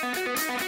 Thank.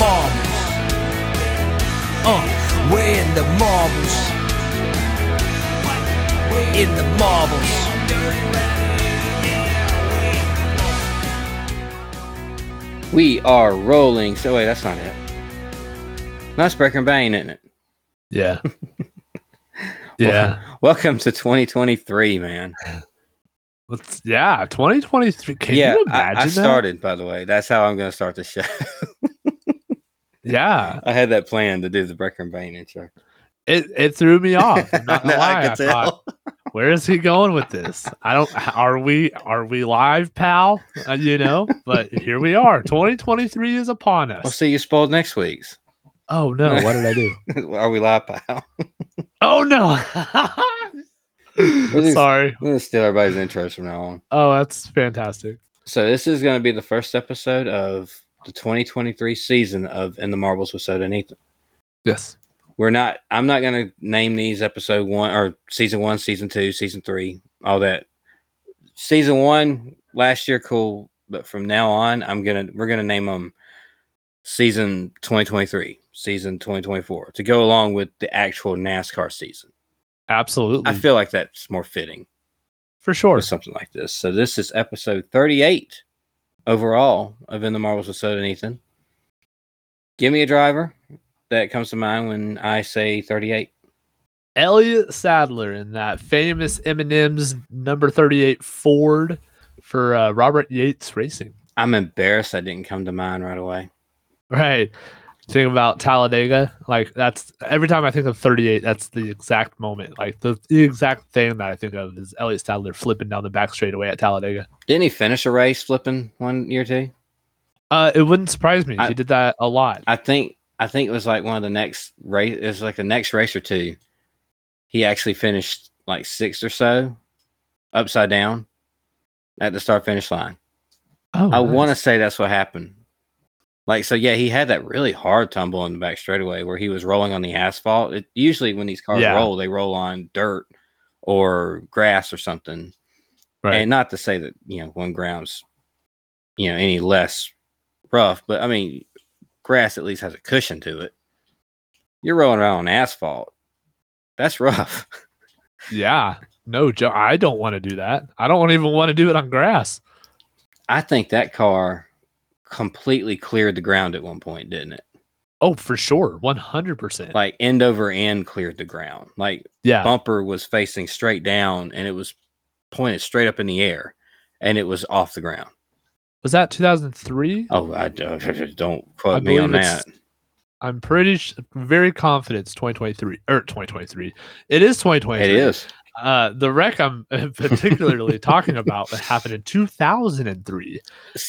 We're in the marbles. Uh, we're in the marbles. In the marbles. We are rolling. So wait, that's not it. That's Breaker and Bane, isn't it? Yeah. yeah. Welcome to 2023, man. Let's, yeah. 2023. Can yeah, you I, imagine I that? started, by the way. That's how I'm going to start the show. Yeah. I had that plan to do the Breaker and Bane intro. It it threw me off. I'm not gonna I lie. could I thought, where is he going with this? I don't. Are we are we live, pal? Uh, you know. But here we are. 2023 is upon us. I'll see you spoiled next week's. Oh no! What did I do? Are we live, pal? Oh no! just- Sorry. I'm to steal everybody's intros from now on. Oh, that's fantastic. So this is going to be the first episode of the 2023 season of In the Marbles with Soda and Ethan. Yes. We're not. I'm not going to name these episode one or season one, season two, season three, all that. Season one last year, cool, but from now on, I'm gonna we're gonna name them season 2023, season 2024 to go along with the actual NASCAR season. Absolutely. I feel like that's more fitting For sure. something like this. So this is episode 38 overall of In the Marbles with Soda and Ethan. Give me a driver that comes to mind when I say 38. Elliott Sadler in that famous M&M's number 38 Ford for uh, Robert Yates Racing. I'm embarrassed I didn't come to mind right away. Right. Think about Talladega. Like that's every time I think of 38, that's the exact moment. Like the, the exact thing that I think of is Elliott Sadler flipping down the back straightaway at Talladega. Didn't he finish a race flipping one year too? Uh, it wouldn't surprise me. I- he did that a lot. I think I think it was like one of the next race. It was like the next race or two. He actually finished like sixth or so, upside down, at the start finish line. oh, I want to say that's what happened. Like so, yeah, he had that really hard tumble in the back straightaway where he was rolling on the asphalt. It, usually, when these cars Yeah. roll, they roll on dirt or grass or something. right. And not to say that you know one ground's you know any less rough, but I mean, grass at least has a cushion to it. You're rolling around on asphalt. That's rough. yeah. No, Joe. I don't want to do that. I don't even want to do it on grass. I think that car completely cleared the ground at one point, didn't it? Oh, for sure, one hundred percent. Like end over end cleared the ground. Like Yeah, bumper was facing straight down and it was pointed straight up in the air and it was off the ground. was that two thousand three? Oh, I don't, don't quote I me on that. I'm pretty sh- very confident it's 2023 or er, 2023. It is 2023. It is. Uh, the wreck I'm particularly talking about happened in 2003.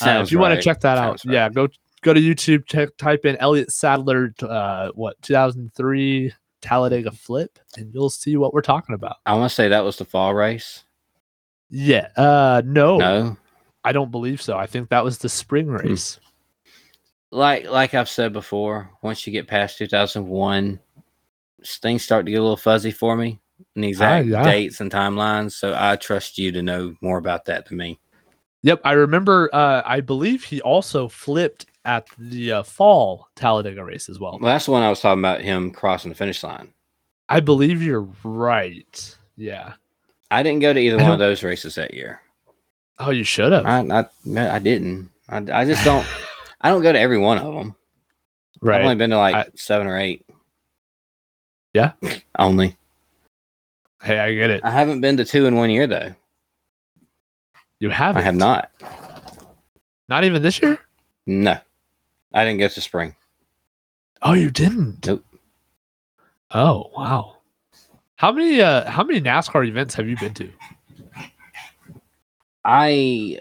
Uh, if you want to check that out, right. yeah, go go to YouTube, check, type in Elliott Sadler, uh, what 2003 Talladega Flip, and you'll see what we're talking about. I want to say that was the fall race. Yeah, uh, no, No, I don't believe so. I think that was the spring Hmm. race. like like I've said before, once you get past 2001, things start to get a little fuzzy for me the exact yeah. dates and timelines. So I trust you to know more about that than me. Yep, I remember. Uh, I believe he also flipped at the uh, fall Talladega race as well. Well, that's the one I was talking about him crossing the finish line. I believe you're right. Yeah. I didn't go to either one of those races that year. Oh, you should have. I I, I didn't. I, I just don't. I don't go to every one of them. Right. I've only been to like I- seven or eight. Yeah? Only. Hey, I get it. I haven't been to two in one year though. You have I have not. Not even this year? No. I didn't go to spring. Oh, you didn't. Nope. Oh, wow. How many uh how many NASCAR events have you been to? I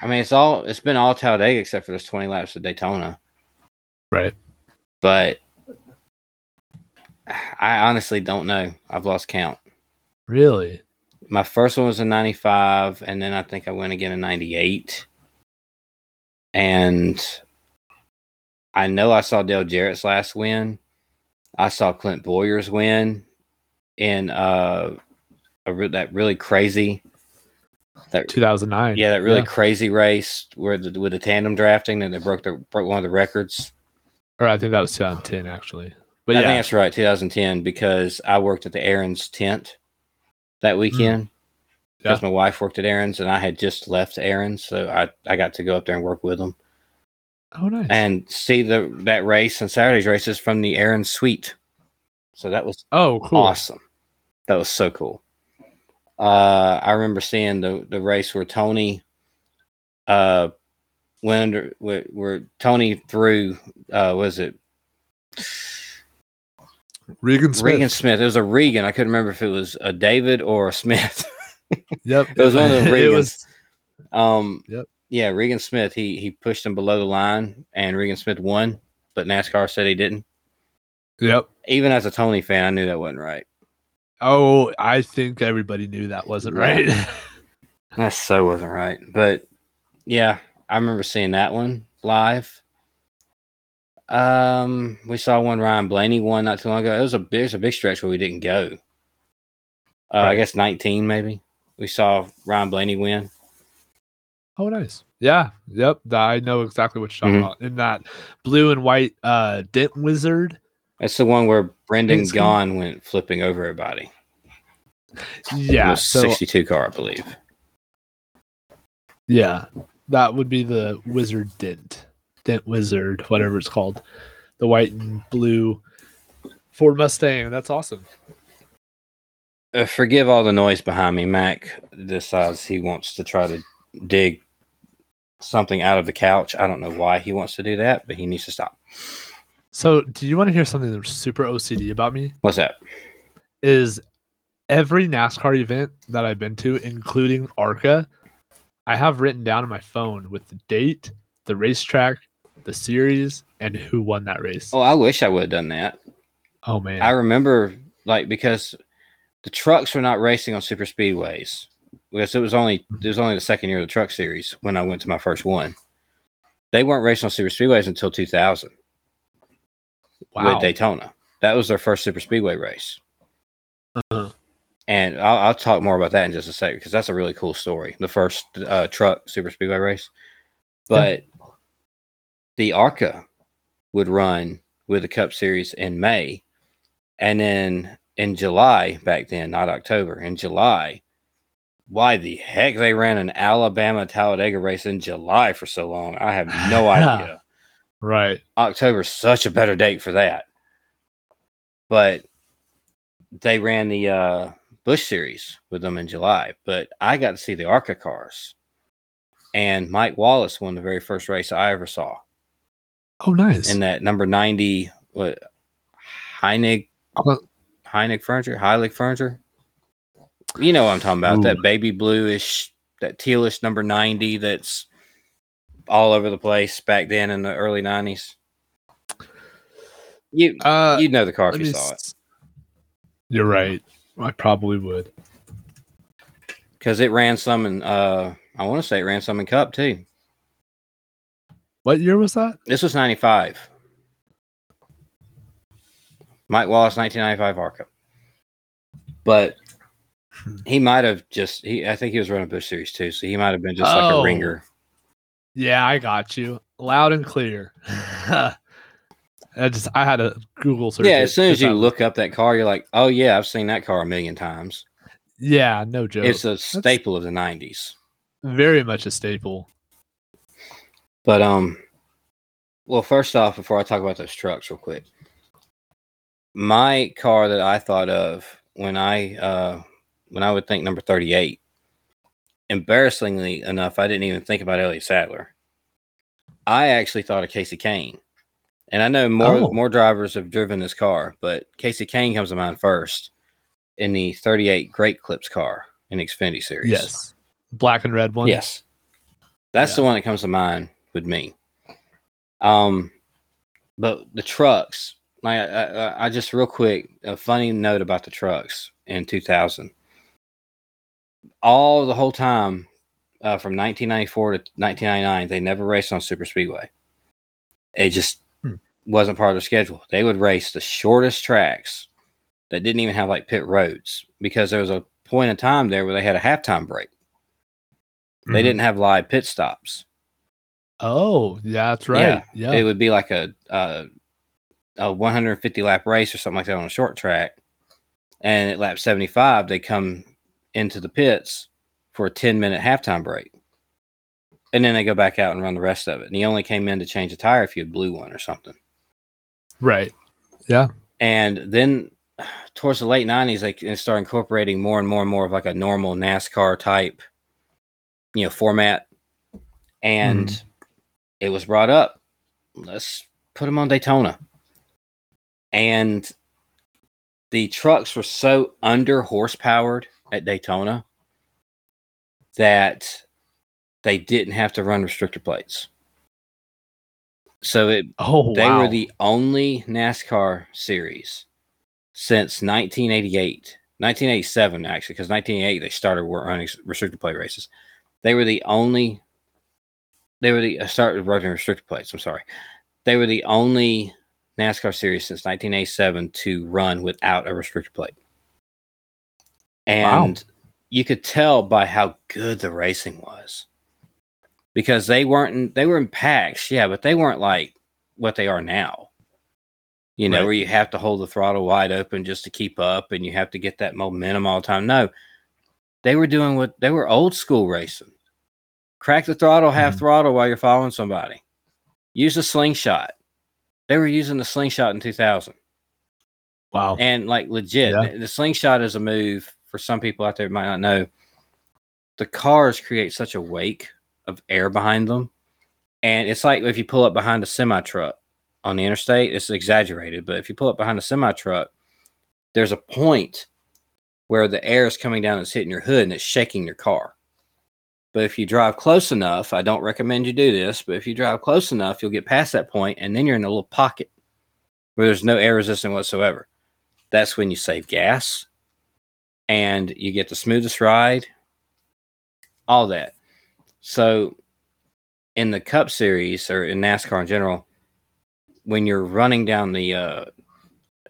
I mean it's all it's been all Talladega except for those 20 laps of Daytona. Right. But I honestly don't know. I've lost count. Really? My first one was in 95 and then I think I went again in 98. And I know I saw Dale Jarrett's last win. I saw Clint Bowyer's win in uh a that really crazy that 2009. yeah, that really Yeah. crazy race where the, with the tandem drafting and they broke the broke one of the records. Or I think that was 2010 actually. But I yeah. think that's right, 2010, because I worked at the Aaron's tent that weekend. Because Hmm. Yeah. my wife worked at Aaron's and I had just left Aaron's, so I, I got to go up there and work with them oh nice. and see the that race and Saturday's races from the Aaron's suite. So that was oh, cool. awesome. That was so cool. Uh, I remember seeing the the race where Tony, uh, went under where, where Tony threw. Uh, was it Regan Smith. Regan Smith? It was a Regan. I couldn't remember if it was a David or a Smith. Yep. It was one of the Regans. was um, Yep. yeah, Regan Smith. He he pushed him below the line, and Regan Smith won, but NASCAR said he didn't. Yep. Even as a Tony fan, I knew that wasn't right. Oh, I think everybody knew that wasn't right. That so wasn't right. But yeah, I remember seeing that one live. Um, we saw one Ryan Blaney one not too long ago. It was a big, it was a big stretch where we didn't go. Uh, I guess 19 maybe. We saw Ryan Blaney win. oh, nice. Yeah. Yep. I know exactly what you're talking Mhm. about. In that blue and white uh dent wizard. That's the one where Brendan Gaughan went flipping over everybody. It Yeah. was So 62 car, I believe. yeah, that would be the wizard dent. Dent wizard, whatever it's called. The white and blue Ford Mustang. That's awesome. Uh, forgive all the noise behind me. Mac decides he wants to try to dig something out of the couch. I don't know why he wants to do that, but he needs to stop. So, do you want to hear something that's super OCD about me? What's that? Is every NASCAR event that I've been to, including ARCA, I have written down on my phone with the date, the racetrack, the series, and who won that race. Oh, I wish I would have done that. Oh man, I remember like because the trucks were not racing on super speedways. Because it was only it was only the second year of the truck series when I went to my first one. They weren't racing on super speedways until 2000 wow. with Daytona. That was their first super speedway race. Uh-huh. And I'll, I'll talk more about that in just a second because that's a really cool story. The first uh, truck super speedway race, but the ARCA would run with the Cup Series in May, and then in July back then, not October, in July. Why the heck they ran an Alabama Talladega race in July for so long? I have no idea. Right. October's such a better date for that. But they ran the uh, Busch series with them in July. But I got to see the ARCA cars. And Mike Wallace won the very first race I ever saw Oh, nice. in that number 90, what, Heinig, Uh, Heinig furniture, Heilig furniture. You know what I'm talking about. Ooh. That baby bluish, that tealish number 90 that's all over the place back then in the early 90s. You uh, you'd know the car if you saw it You're right. I probably would. because it ran some in. Uh, I want to say it ran some in Cup too. What year was that? This was '95. Mike Wallace, 1995 ARCA. But he might have just. He, I think he was running Busch Series too, so he might have been just like Oh. a ringer. Yeah, I got you. Loud and clear. I just I had a Google search. Yeah, as soon as you I- look up that car, you're like, oh yeah, I've seen that car a million times. Yeah, no joke. It's a staple of the '90s. very much a staple. But um, well, first off, before I talk about those trucks, real quick, my car that I thought of when I uh, when I would think number 38. Embarrassingly enough, I didn't even think about Elliott Sadler. I actually thought of Kasey Kahne. And I know more Oh. more drivers have driven this car, but Kasey Kahne comes to mind first in the 38 Great Clips car in the Xfinity series. Yes. Black and red one. Yes. That's the one that comes to mind with me. Um, but the trucks, like I, I, I just real quick, a funny note about the trucks in 2000. All the whole time uh, from 1994 to 1999, they never raced on super speedway. It just Hmm. wasn't part of their schedule. They would race the shortest tracks that didn't even have like pit roads because there was a point in time there where they had a halftime break. They Mhm. didn't have live pit stops. Oh, yeah, that's right. Yeah. It would be like a, uh, a a 150 lap race or something like that on a short track, and at lap 75 they come into the pits for a 10 minute halftime break, and then they go back out and run the rest of it. And he only came in to change a tire if you had blew one or something. right. Yeah. And then towards the late 90s, they start incorporating more and more and more of like a normal NASCAR type, you know, format. And mm. It was brought up, let's put them on Daytona. And the trucks were so under horsepowered at Daytona that they didn't have to run restrictor plates. So it Oh, they wow. were the only NASCAR series since 1988, 1987 actually, because 1988 they started running restricted plate races. They were the only. They were the uh, started running restricted plates. I'm sorry, they were the only NASCAR series since 1987 to run without a restricted plate, and you could tell by how good the racing was because they weren't in, they were in packs, yeah, but they weren't like what they are now. You know, Right. where you have to hold the throttle wide open just to keep up and you have to get that momentum all the time. No, they were doing what they were old school racing. Crack the throttle, half Mhm. throttle while you're following somebody. Use a slingshot. They were using the slingshot in 2000 wow. and like legit Yeah. the, the slingshot is a move for some people out there who might not know the cars create such a wake of air behind them and it's like if you pull up behind a semi truck on the interstate it's exaggerated but if you pull up behind a semi truck there's a point where the air is coming down and it's hitting your hood and it's shaking your car but if you drive close enough i don't recommend you do this but if you drive close enough you'll get past that point and then you're in a little pocket where there's no air resistance whatsoever. That's when you save gas and you get the smoothest ride all that. So in the cup series or in nascar in general when you're running down the uh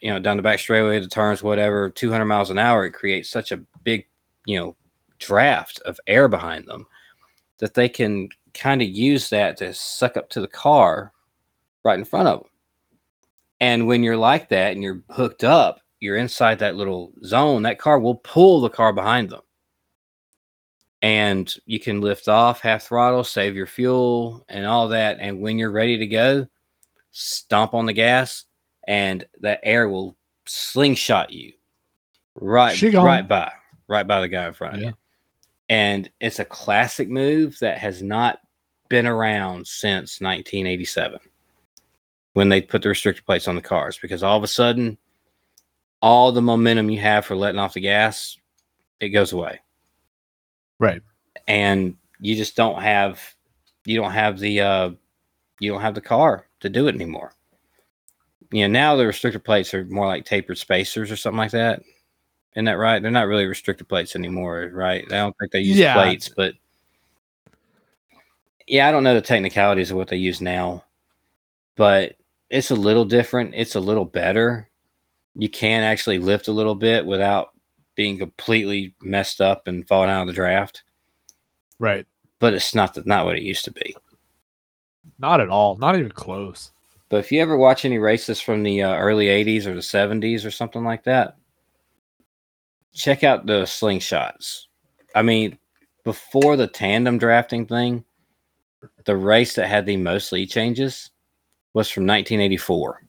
you know down the back straightaway the turns whatever 200 miles an hour it creates such a big you know draft of air behind them that they can kind of use that to suck up to the car right in front of them and when you're like that and you're hooked up, you're inside that little zone, that car will pull the car behind them. And you can lift off half throttle, save your fuel and all that. And when you're ready to go, stomp on the gas and that air will slingshot you right, right by, right by the guy in front of Yeah. you. And it's a classic move that has not been around since 1987 when they put the restrictor plates on the cars because all of a sudden all the momentum you have for letting off the gas it goes away. Right. and you just don't have you don't have the uh you don't have the car to do it anymore. You know now the restrictor plates are more like tapered spacers or something like that isn't that right they're not really restrictor plates anymore right i don't think they use Yeah. plates but yeah i don't know the technicalities of what they use now but it's a little different it's a little better you can actually lift a little bit without being completely messed up and falling out of the draft Right. but it's not the, not what it used to be. Not at all. Not even close. But if you ever watch any races from the uh, early '80s or the '70s or something like that, check out the slingshots. I mean, before the tandem drafting thing, the race that had the most lead changes was from 1984.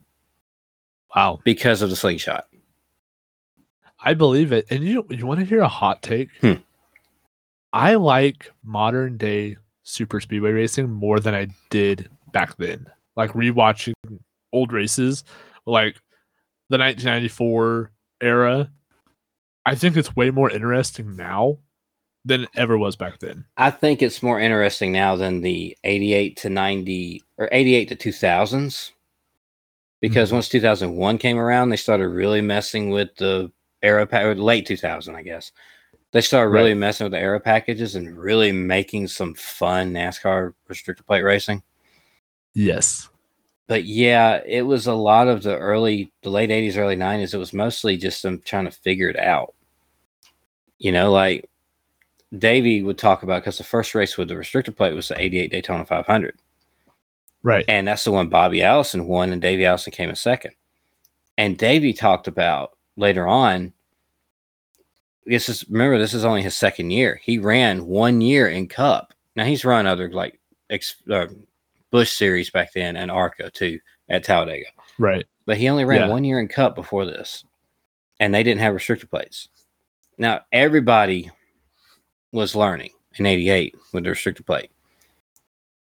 Wow. because of the slingshot. I believe it. And you you want to hear a hot take? Hmm. I like modern day super speedway racing more than I did back then. Like rewatching old races, like the 1994 era. I think it's way more interesting now than it ever was back then. I think it's more interesting now than the 88 to 90 or 88 to 2000s because Mhm. once 2001 came around, they started really messing with the aero pack late 2000, I guess. They started really Right. messing with the aero packages and really making some fun NASCAR restricted plate racing. Yes. But yeah, it was a lot of the early, the late 80s, early 90s. It was mostly just them trying to figure it out. You know, like Davey would talk about because the first race with the restrictor plate was the 88 Daytona 500. Right. And that's the one Bobby Allison won, and Davey Allison came in second. And Davey talked about later on. This is remember this is only his second year. He ran one year in Cup. Now he's run other like ex, uh, Busch series back then and Arca too at Talladega, Right. but he only ran Yeah. one year in Cup before this, and they didn't have restrictor plates. Now everybody was learning in '88 with the restrictor plate.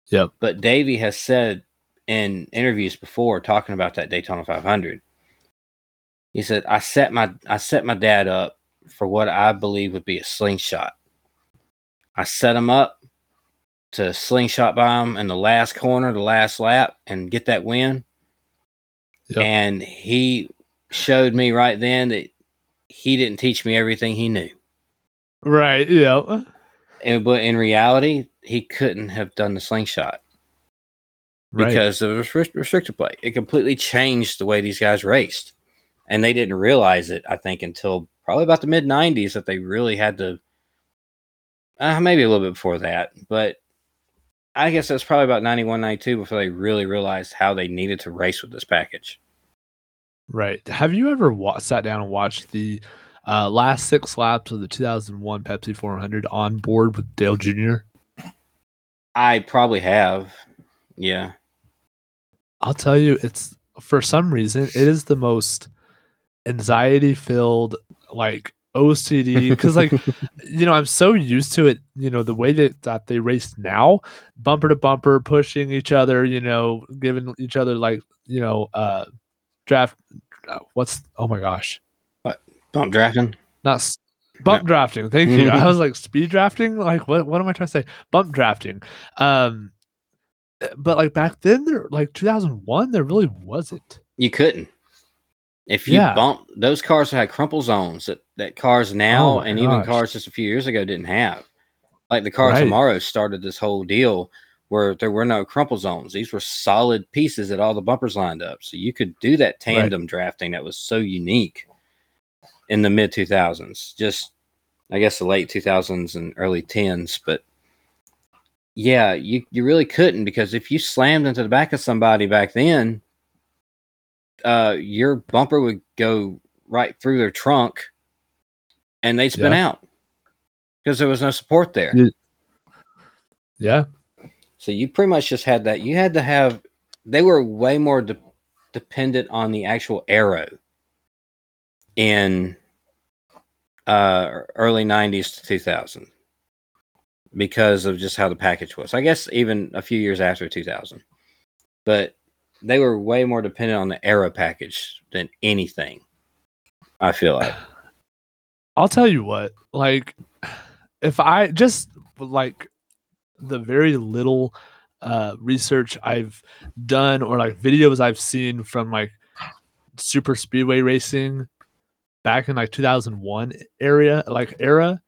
Yep. But Davey has said in interviews before, talking about that Daytona 500, he said, "I set my I set my dad up for what I believe would be a slingshot. I set him up to slingshot by him in the last corner, the last lap, and get that win. Yep. And he showed me right then that he didn't teach me everything he knew. Right. Yeah. And, but in reality, he couldn't have done the slingshot." Right. because of the restrict- restrictor plate. It completely changed the way these guys raced. And they didn't realize it, I think, until probably about the mid 90s that they really had to, uh, maybe a little bit before that. But I guess that's probably about 91, 92 before they really realized how they needed to race with this package. Right. Have you ever wa- sat down and watched the uh, last six laps of the 2001 Pepsi 400 on board with Dale Jr.? I probably have. Yeah. I'll tell you, it's for some reason it is the most anxiety filled, like OCD. Because like you know, I'm so used to it. You know, the way that that they race now, bumper to bumper, pushing each other. You know, giving each other like you know, uh, draft. Uh, what's oh my gosh, what Bump drafting. not bump drafting. Thank you. I was like speed drafting. Like what? What am I trying to say? Bump drafting. Um, uh, but like back then, there like 2001, there really wasn't. You couldn't. If you Yeah. bump those cars had crumple zones that, that cars now Oh and even cars just a few years ago didn't have. Like the car Right. tomorrow started this whole deal where there were no crumple zones. These were solid pieces that all the bumpers lined up. So you could do that tandem drafting that was so unique in the mid 2000s. Just I guess the late 2000s and early 10s, but yeah, you, you really couldn't because if you slammed into the back of somebody back then, uh, your bumper would go right through their trunk and they'd spin out because there was no support there. Yeah. So you pretty much just had that. You had to have, they were way more de- dependent on the actual aero in uh, early 90s to 2000 because of just how the package was. I guess even a few years after 2000. But they were way more dependent on the aero package than anything. I feel like. I'll tell you what, like, if I just like the very little uh, research I've done or like videos I've seen from like super speedway racing back in like 2001 area, like era,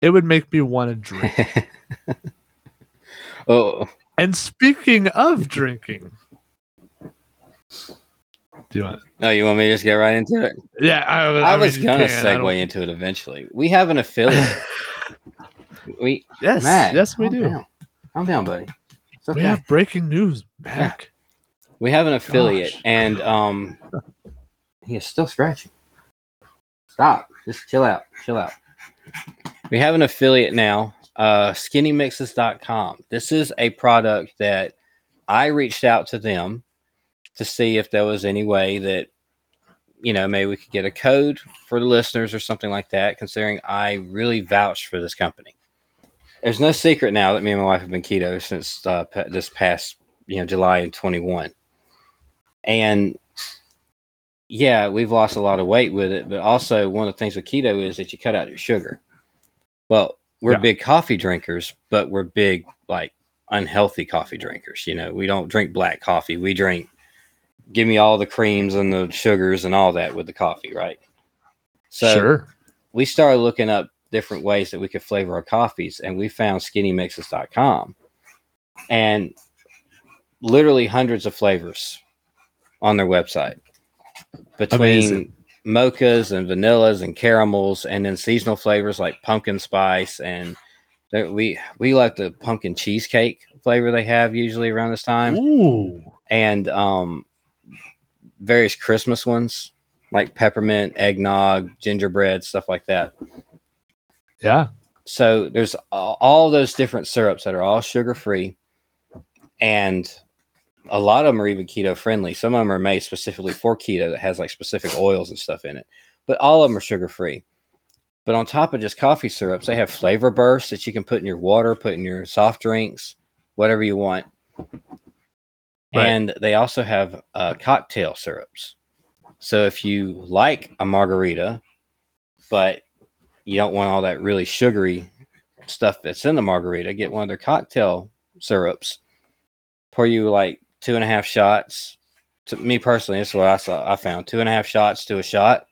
it would make me want to drink. oh, and speaking of drinking, do you want? no, you want me to just get right into it? Yeah, I, I, I was mean, gonna can, I don't- segue into it eventually. We have an affiliate. we Yes, Matt, yes, we do. Down. Calm down, buddy. Okay. We have breaking news, Mac. We have an affiliate, Gosh. and um, he is still scratching. Stop. Just chill out. Chill out. We have an affiliate now, uh, skinnymixes.com. This is a product that I reached out to them to see if there was any way that you know, maybe we could get a code for the listeners or something like that, considering I really vouch for this company. There's no secret now that me and my wife have been keto since uh, this past, you know, July in 21. And yeah, we've lost a lot of weight with it, but also one of the things with keto is that you cut out your sugar. Well, we're Yeah. big coffee drinkers, but we're big like unhealthy coffee drinkers. You know, we don't drink black coffee. We drink give me all the creams and the sugars and all that with the coffee, right? So sure. we started looking up different ways that we could flavor our coffees and we found skinnymixes.com and literally hundreds of flavors on their website between Amazing. mochas and vanillas and caramels and then seasonal flavors like pumpkin spice and we we like the pumpkin cheesecake flavor they have usually around this time Ooh. and um various Christmas ones like peppermint, eggnog, gingerbread, stuff like that. Yeah. So there's all, those different syrups that are all sugar free, and a lot of them are even keto friendly. Some of them are made specifically for keto that has like specific oils and stuff in it, but all of them are sugar free. But on top of just coffee syrups, they have flavor bursts that you can put in your water, put in your soft drinks, whatever you want. Right. And they also have uh, cocktail syrups. So if you like a margarita, but you don't want all that really sugary stuff that's in the margarita, get one of their cocktail syrups. Pour you like two and a half shots. To me personally, that's what I saw. I found two and a half shots to a shot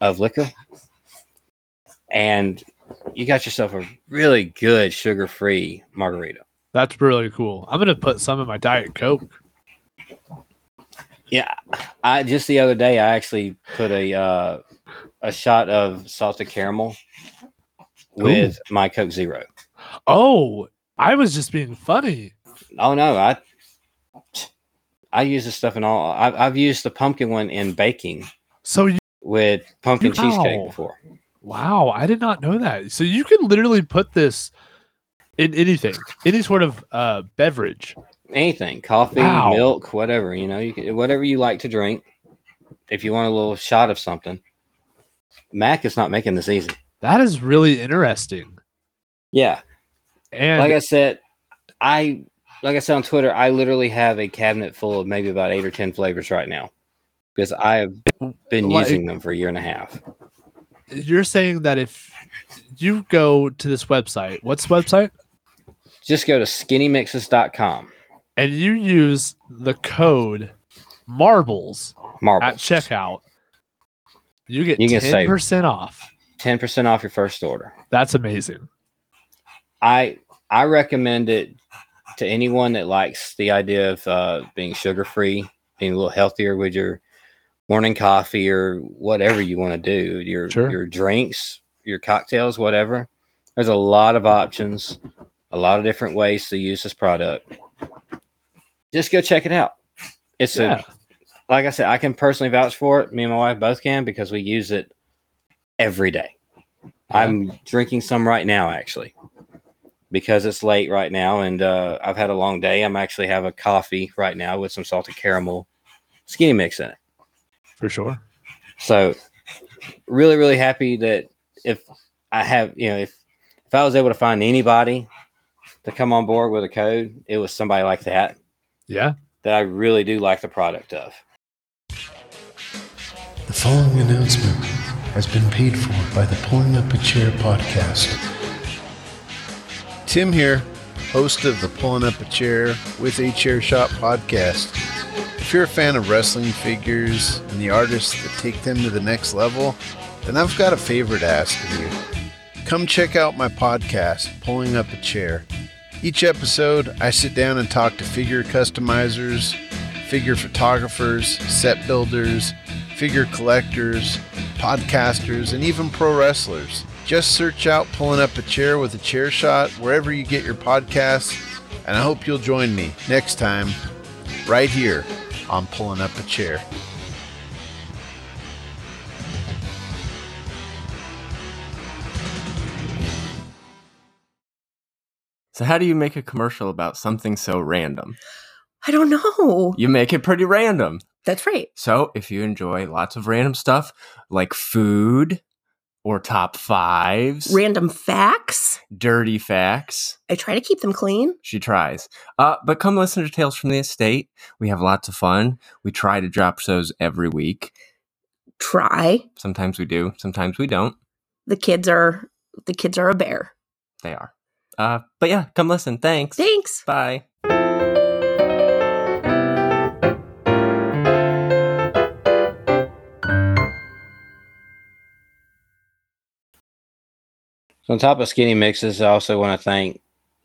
of liquor, and you got yourself a really good sugar-free margarita. That's really cool. I'm gonna put some in my diet coke. Yeah, I just the other day I actually put a uh, a shot of salted caramel with my Coke Zero. Oh, I was just being funny. Oh no, I I use this stuff in all. I've, I've used the pumpkin one in baking So you, with pumpkin cheesecake before. wow, I did not know that. So you can literally put this in anything, any sort of uh beverage. Anything, coffee, Wow. milk, whatever you know, you can, whatever you like to drink. If you want a little shot of something, Mac is not making this easy. That is really interesting. Yeah, And like I said, I like I said on Twitter, I literally have a cabinet full of maybe about eight or ten flavors right now because I have been Like- using them for a year and a half. you're saying that if you go to this website, what's the website? Just go to skinnymixes.com. And you use the code marbles Marbles. at checkout, you get You can ten save. percent off. ten percent off your first order. That's amazing. I I recommend it to anyone that likes the idea of uh, being sugar free, being a little healthier with your morning coffee or whatever you want to do, your Sure. your drinks, your cocktails, whatever. There's a lot of options, a lot of different ways to use this product. Just go check it out. It's Yeah. a like I said, I can personally vouch for it. Me and my wife both can because we use it every day. I'm drinking some right now, actually, because it's late right now, and uh, I've had a long day. I'm actually have a coffee right now with some salted caramel skinny mix in it. For sure. So, really, really happy that if I have, you know, if if I was able to find anybody to come on board with a code, it was somebody like that Yeah. that I really do like the product of. The following announcement has been paid for by the Pulling Up a Chair podcast. Tim here, host of the Pulling Up a Chair with a Chair Shot podcast. If you're a fan of wrestling figures and the artists that take them to the next level, then I've got a favor to ask of you. Come check out my podcast, Pulling Up a Chair. Each episode, I sit down and talk to figure customizers, figure photographers, set builders, figure collectors, podcasters, and even pro wrestlers. Just search out Pulling Up a Chair with a Chair Shot wherever you get your podcasts, and I hope you'll join me next time, right here on Pulling Up a Chair. So how do you make a commercial about something so random? I don't know. You make it pretty random. That's right. So if you enjoy lots of random stuff like food or top fives, Random facts. dirty facts, I try to keep them clean. she tries. Uh, but come listen to Tales from the Estate. We have lots of fun. We try to drop shows every week. Try. Sometimes we do, sometimes we don't. The kids are the kids are a bear. They are. Uh, but yeah, come listen. Thanks. Thanks. Bye. So on top of skinny mixes, I also want to thank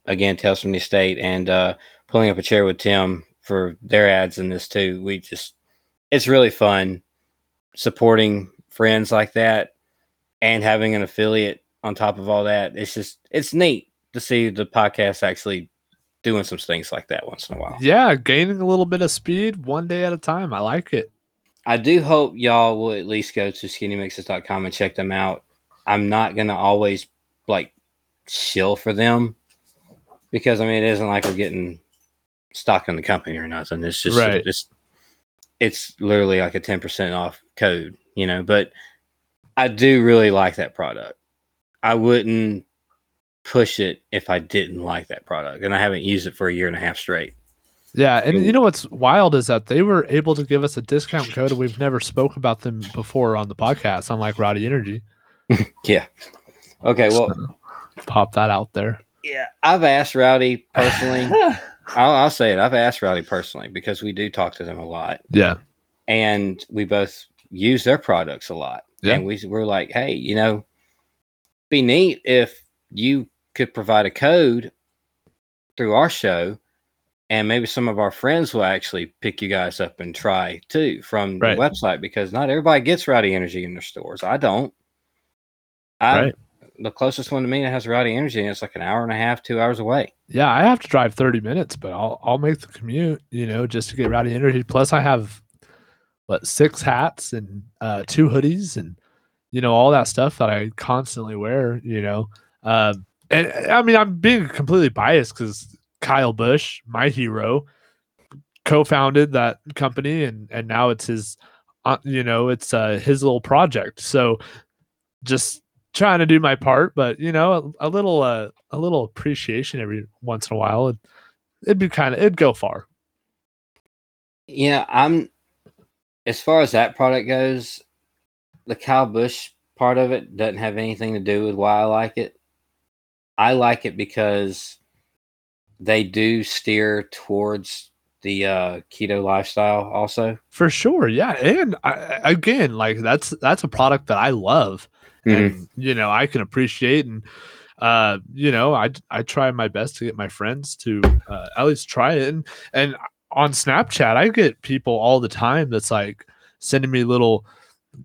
again Tales from the Estate and uh, pulling up a chair with Tim for their ads in this too. We just it's really fun supporting friends like that and having an affiliate on top of all that. It's just it's neat to see the podcast actually doing some things like that once in a while. Yeah, gaining a little bit of speed one day at a time. I like it. I do hope y'all will at least go to skinnymixes.com and check them out. I'm not gonna always like shill for them because I mean it isn't like we're getting stock in the company or nothing. It's just Right. it's it's literally like a 10% off code, you know, but I do really like that product. I wouldn't push it if I didn't like that product. And I haven't used it for a year and a half straight. Yeah, and you know what's wild is that they were able to give us a discount code, and we've never spoke about them before on the podcast. Unlike Rowdy Energy, Yeah. Okay, well, pop that out there. yeah, I've asked Rowdy personally. I'll, I'll say it. I've asked Rowdy personally because we do talk to them a lot, Yeah, and we both use their products a lot. Yeah. And we we're like, hey, you know, be neat if you could provide a code through our show, and maybe some of our friends will actually pick you guys up and try too from Right. the website because not everybody gets Rowdy Energy in their stores. I don't. I Right. the closest one to me that has Rowdy Energy, and it's like an hour and a half, two hours away. yeah. I have to drive thirty minutes, but I'll I'll make the commute. You know, just to get Rowdy Energy. Plus, I have what six hats and uh, two hoodies and you know all that stuff that I constantly wear. You know, um, and I mean I'm being completely biased because Kyle Busch, my hero, co-founded that company, and and now it's his, uh, you know, it's uh, his little project. So just trying to do my part, but you know, a, a little uh, a little appreciation every once in a while. It, it'd be kind of it'd go far. Yeah, I'm as far as that product goes, the Kyle Busch part of it doesn't have anything to do with why I like it. I like it because they do steer towards the uh, keto lifestyle also. For sure, yeah. And I, again, like that's that's a product that I love, and you know I can appreciate, and uh, you know I I try my best to get my friends to uh, at least try it, and and on Snapchat I get people all the time that's like sending me little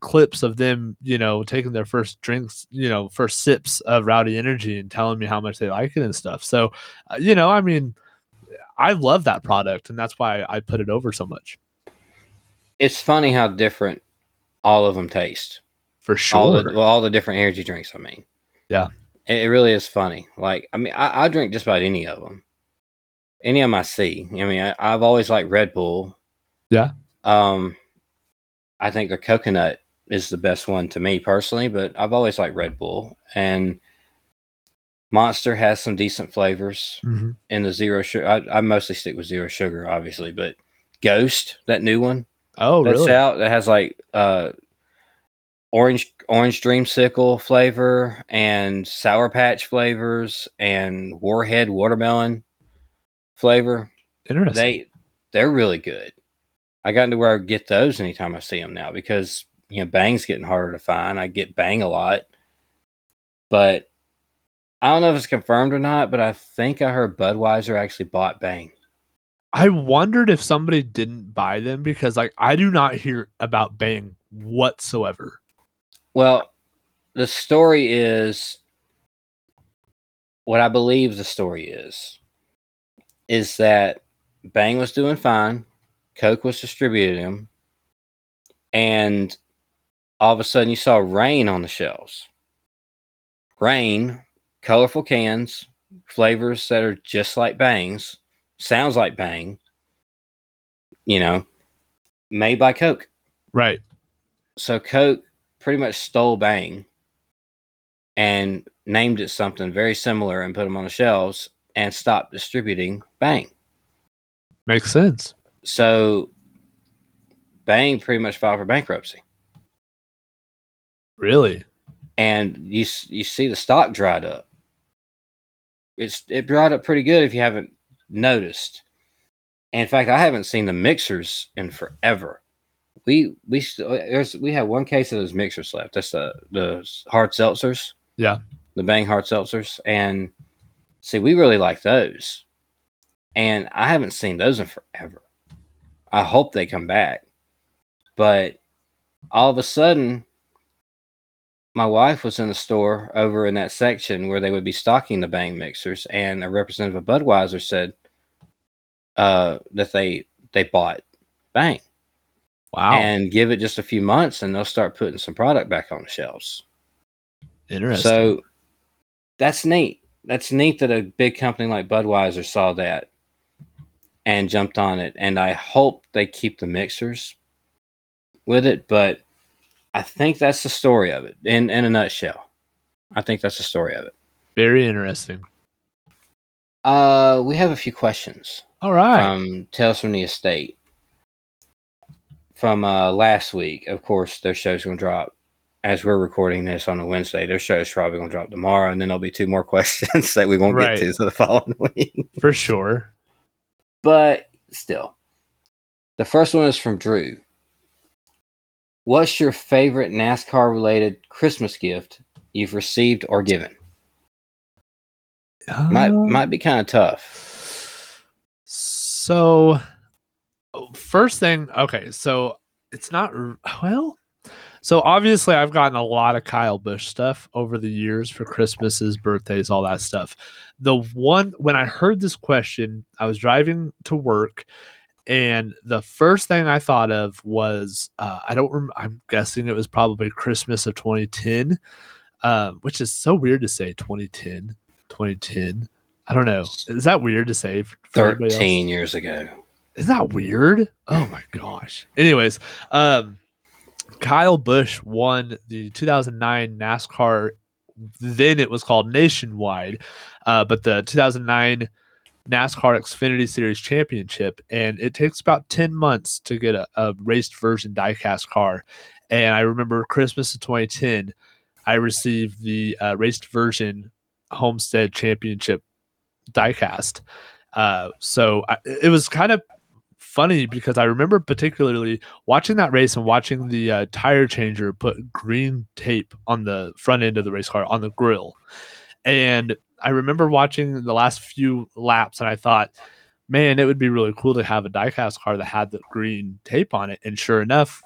clips of them, you know, taking their first drinks, you know, first sips of Rowdy Energy and telling me how much they like it and stuff. So, uh, you know, I mean, I love that product, and that's why I put it over so much. It's funny how different all of them taste. For sure. All the well, all the different energy drinks. I mean, Yeah. it, it really is funny. Like, I mean, I, I drink just about any of them, any of them I see. I mean, I, I've always liked Red Bull. Yeah. Um, I think the coconut is the best one to me personally, but I've always liked Red Bull and Monster has some decent flavors Mhm. in the zero sugar. I, I mostly stick with zero sugar, obviously, but Ghost, that new one, Oh, that's really? out that has like uh orange orange dreamsicle flavor and sour patch flavors and warhead watermelon flavor Interesting. they they're really good i got into where i get those anytime i see them now because you know bang's getting harder to find. I get bang a lot. But i don't know if it's confirmed or not but i think i heard budweiser actually bought bang. I wondered if somebody didn't buy them because, like, I do not hear about Bang whatsoever. Well, the story is what I believe the story is is that Bang was doing fine, Coke was distributing him, and all of a sudden you saw Reign on the shelves. Reign, colorful cans, flavors that are just like Bang's, sounds like Bang, you know, made by Coke. Right. So Coke pretty much stole Bang and named it something very similar and put them on the shelves and stopped distributing Bang. Makes sense. So Bang pretty much filed for bankruptcy. Really? and you you see the stock dried up. It's it dried up pretty good if you haven't noticed. And in fact, I haven't seen the mixers in forever. We we st- uh, there's we have one case of those mixers left. That's the the hard seltzers. Yeah. the Bang hard seltzers, and see, we really like those. And I haven't seen those in forever. I hope they come back, but all of a sudden my wife was in the store over in that section where they would be stocking the bang mixers and a representative of budweiser said uh, that they they bought bang. Wow. and give it just a few months and they'll start putting some product back on the shelves. Interesting. so that's neat. That's neat that a big company like budweiser saw that and jumped on it and i hope they keep the mixers with it but i think that's the story of it in in a nutshell i think that's the story of it Very interesting. uh we have a few questions All right. from tales from the estate from uh last week of course their show's gonna drop as we're recording this on a wednesday their show's probably gonna drop tomorrow and then there'll be two more questions that we won't Right. get to to the following week For sure. But still. The first one is from Drew. What's your favorite NASCAR related Christmas gift you've received or given? Might Uh, might be kind of tough. So, first thing, okay, so it's not well. So obviously, I've gotten a lot of Kyle Busch stuff over the years for Christmases, birthdays, all that stuff. The one when I heard this question, I was driving to work, and the first thing I thought of was uh, I don't. Rem- I'm guessing it was probably Christmas of 2010, uh, which is so weird to say 2010, 2010. I don't know. Is that weird to say? for- for anybody else? 13 years ago. Isn't that weird? Oh my gosh. Anyways, um, Kyle Busch won the 2009 NASCAR. Then it was called Nationwide, uh, but the 2009 NASCAR Xfinity Series Championship, and it takes about 10 months to get a, a raced version diecast car. And I remember Christmas of 2010, I received the uh, raced version Homestead Championship diecast. Uh, so I, it was kind of funny because I remember particularly watching that race and watching the uh, tire changer put green tape on the front end of the race car on the grill. And I remember watching the last few laps and I thought, man, it would be really cool to have a diecast car that had the green tape on it. And sure enough,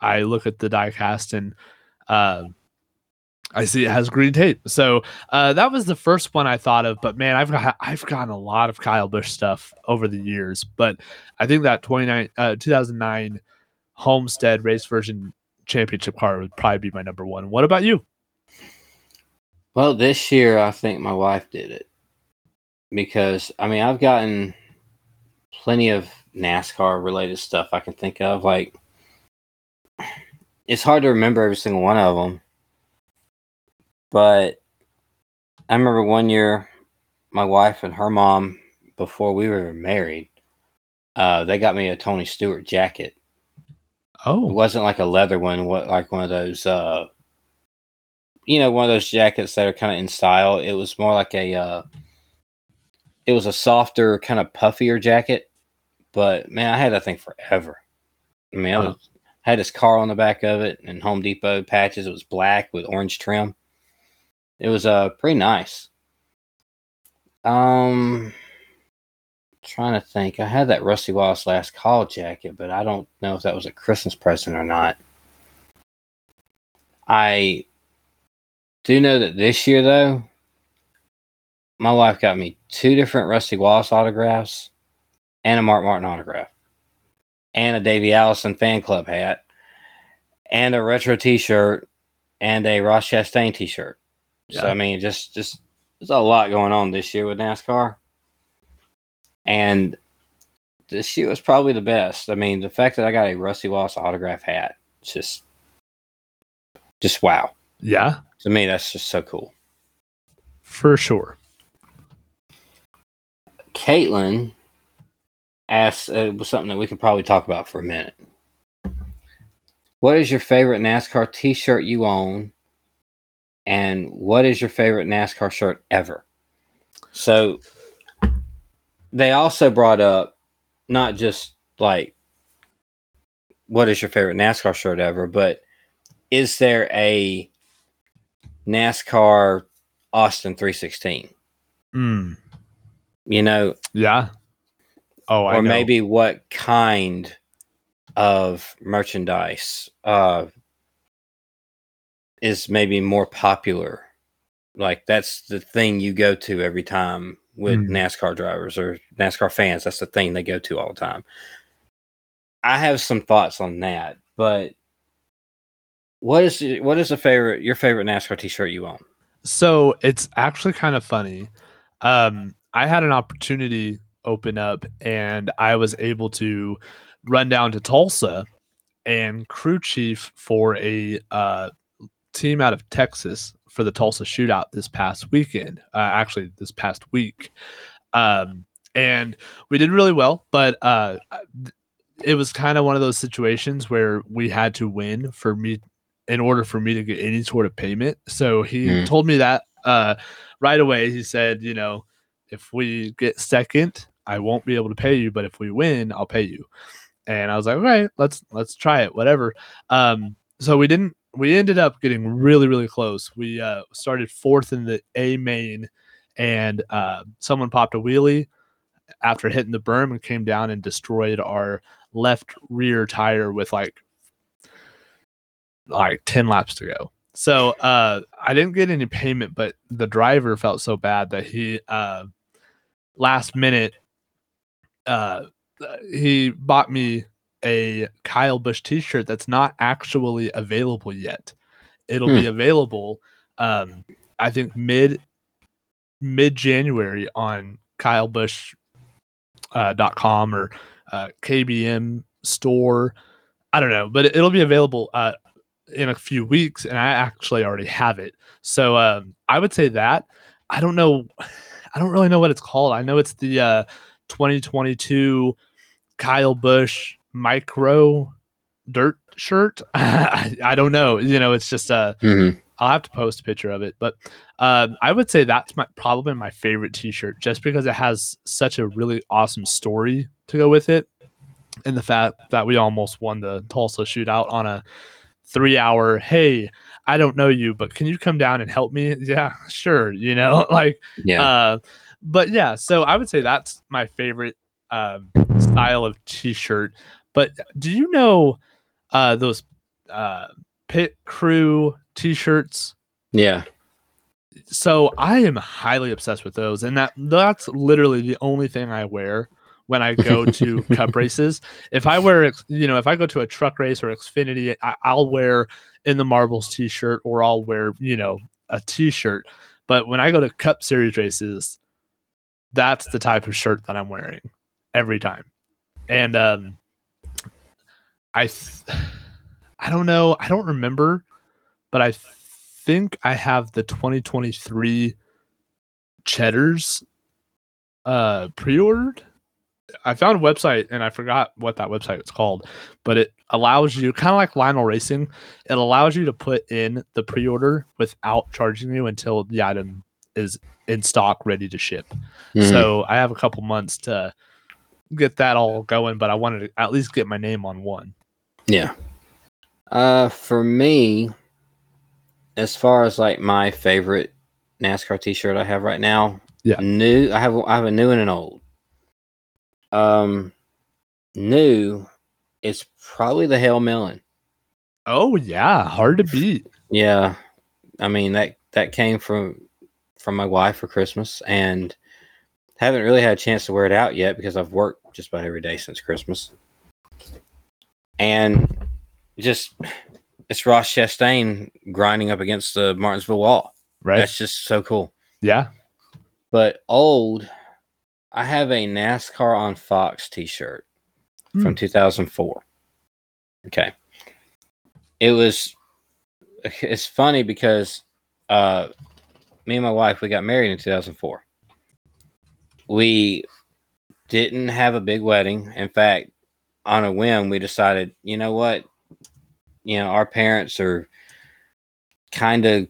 I look at the diecast and uh, I see it has green tape. So uh, that was the first one I thought of. But man, I've got I've gotten a lot of Kyle Busch stuff over the years. But I think that 29 uh, 2009 Homestead race version championship car would probably be my number one. What about you? Well, this year I think my wife did it because I mean I've gotten plenty of NASCAR related stuff I can think of. Like it's hard to remember every single one of them, but I remember one year my wife and her mom before we were married, uh, they got me a Tony Stewart jacket. Oh, it wasn't like a leather one, what like one of those uh you know, one of those jackets that are kind of in style. It was more like a uh it was a softer, kind of puffier jacket. But man, I had that thing forever. I mean, I was, had this car on the back of it and Home Depot patches. It was black with orange trim. It was uh pretty nice. Um trying to think. I had that Rusty Wallace last call jacket, but I don't know if that was a Christmas present or not. I do know that this year though, my wife got me two different Rusty Wallace autographs and a Mark Martin autograph. And a Davey Allison fan club hat. And a retro t shirt and a Ross Chastain t shirt. So I mean just just there's a lot going on this year with NASCAR. And this shoe was probably the best. I mean, the fact that I got a Rusty Wallace autograph hat, just, just wow. Yeah, To me, that's just so cool. for sure. Caitlin asked uh, was something that we could probably talk about for a minute. What is your favorite NASCAR T-shirt you own, and what is your favorite NASCAR shirt ever? So they also brought up not just like what is your favorite NASCAR shirt ever, but is there a NASCAR Austin 316? Mm, You know, yeah. Oh, I or maybe what kind of merchandise uh, is maybe more popular. Like that's the thing you go to every time with Mm. NASCAR drivers or NASCAR fans. That's the thing they go to all the time. I have some thoughts on that, but what is your- what is the favorite your favorite NASCAR T-shirt you own? So it's actually kind of funny. Um, I had an opportunity open up, and I was able to run down to Tulsa and crew chief for a uh, team out of Texas for the Tulsa shootout this past weekend. Uh, actually, this past week, um, and we did really well. But uh, it was kind of one of those situations where we had to win for me in order for me to get any sort of payment. So he Mm. told me that uh, right away. He said, you know, if we get second, I won't be able to pay you, but if we win, I'll pay you. And I was like, all right, let's let's try it, whatever. Um, so we didn't. We ended up getting really really close. We uh, started fourth in the A main, and uh, someone popped a wheelie after hitting the berm and came down and destroyed our left rear tire with like like 10 laps to go. So uh I didn't get any payment, but the driver felt so bad that he uh last minute uh he bought me a Kyle Busch t-shirt that's not actually available yet. It'll be available um I think mid mid January on Kyle Busch uh, dot com or uh, KBM store. I don't know, but it'll be available uh, in a few weeks, and I actually already have it. So um, I would say that. I don't know. I don't really know what it's called. I know it's the uh, 2022 Kyle Busch Micro Dirt shirt. I, I don't know. You know, it's just uh, Mm-hmm. I'll have to post a picture of it, but um, I would say that's my probably my favorite T-shirt, just because it has such a really awesome story to go with it, and the fact that we almost won the Tulsa shootout on a three-hour. Hey, I don't know you, but can you come down and help me? Yeah, sure. You know, like Yeah. uh, but yeah, so I would say that's my favorite um, style of T-shirt. But do you know uh, those uh, pit crew T-shirts? yeah. So I am highly obsessed with those, and that that's literally the only thing I wear when I go to cup races. If I wear, you know, if I go to a truck race or Xfinity, I, I'll wear in the marbles T-shirt or I'll wear, you know, a T-shirt. But when I go to Cup Series races, that's the type of shirt that I'm wearing every time. And um, I, th- I don't know, I don't remember, but I think I have the 2023 Cheddars uh pre-ordered. I found a website and I forgot what that website was called, but it allows you kind of like Lionel Racing, it allows you to put in the pre-order without charging you until the item is in stock ready to ship. Mhm. So I have a couple months to get that all going, but I wanted to at least get my name on one. Yeah. Uh, for me, as far as like my favorite NASCAR T-shirt I have right now, Yeah. new. I have I have a new and an old. Um, new, it's probably the Hail Melon. Oh yeah, hard to beat. Yeah, I mean that that came from from my wife for Christmas, and haven't really had a chance to wear it out yet because I've worked just about every day since Christmas. And just it's Ross Chastain grinding up against the Martinsville wall. Right. That's just so cool. yeah. But old, I have a NASCAR on Fox T-shirt Hmm. from 2004. Okay, it was. It's funny because uh, me and my wife we got married in 2004. We didn't have a big wedding. In fact, on a whim, we decided, you know what, you know, our parents are kind of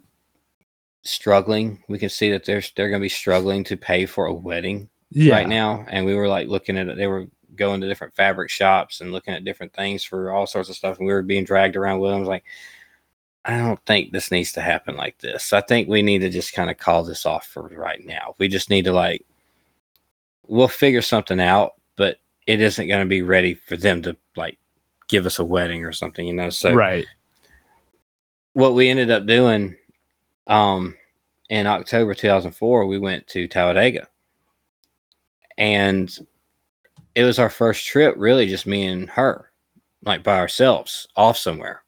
struggling. We can see that they're they're going to be struggling to pay for a wedding Yeah. right now, and we were like looking at it. They were going to different fabric shops and looking at different things for all sorts of stuff, and we were being dragged around with them. I was like, I don't think this needs to happen like this. I think we need to just kind of call this off for right now. We just need to like, we'll figure something out, but it isn't going to be ready for them to like give us a wedding or something, you know. So right. what we ended up doing um in October 2004 we went to Talladega and it was our first trip really just me and her like by ourselves off somewhere